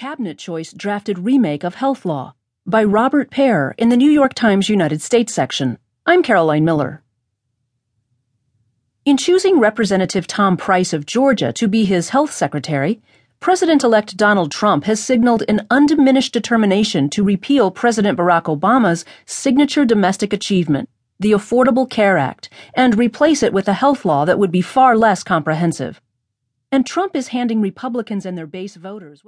Cabinet Choice Drafted Remake of Health Law by Robert Pear in the New York Times United States section. I'm Caroline Miller. In choosing Representative Tom Price of Georgia to be his health secretary, President elect Donald Trump has signaled an undiminished determination to repeal President Barack Obama's signature domestic achievement, the Affordable Care Act, and replace it with a health law that would be far less comprehensive. And Trump is handing Republicans and their base voters